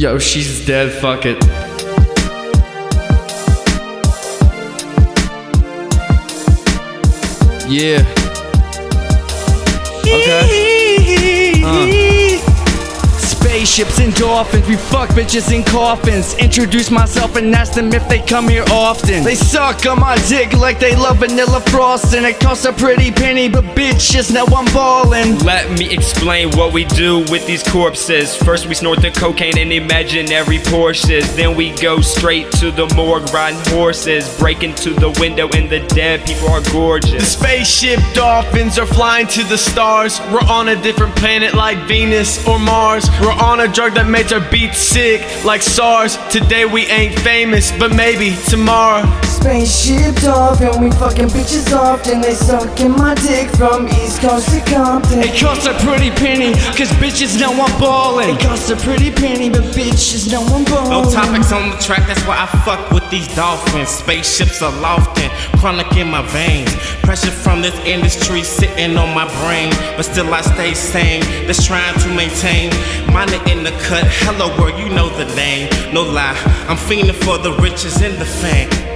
Yo, she's dead, fuck it. Yeah. Okay. Spaceships and dolphins, we fuck bitches in coffins. Introduce myself and ask them if they come here often. They suck on my dick like they love vanilla frosting. It costs a pretty penny, but bitches, now I'm ballin'. Let me explain what we do with these corpses. First, we snort the cocaine in imaginary Porsches. Then we go straight to the morgue riding horses. Break into the window, and the dead people are gorgeous. Spaceship dolphins are flying to the stars. We're on a different planet like Venus or Mars. We're on a drug that makes our beats sick like SARS. Today we ain't famous, but maybe tomorrow. Spaceship and we fucking bitches and They sucking my dick from East Coast to Compton. It costs a pretty penny, cause bitches know I'm ballin'. It costs a pretty penny, but bitches know I'm ballin'. No topics on the track, that's why I fuck with these dolphins. Spaceships are lofting, chronic in my veins. Pressure from this industry sitting on my brain, but still I stay sane. Just trying to maintain. Minor in the cut, hello world, you know the name. No lie, I'm fiending for the riches and the fame.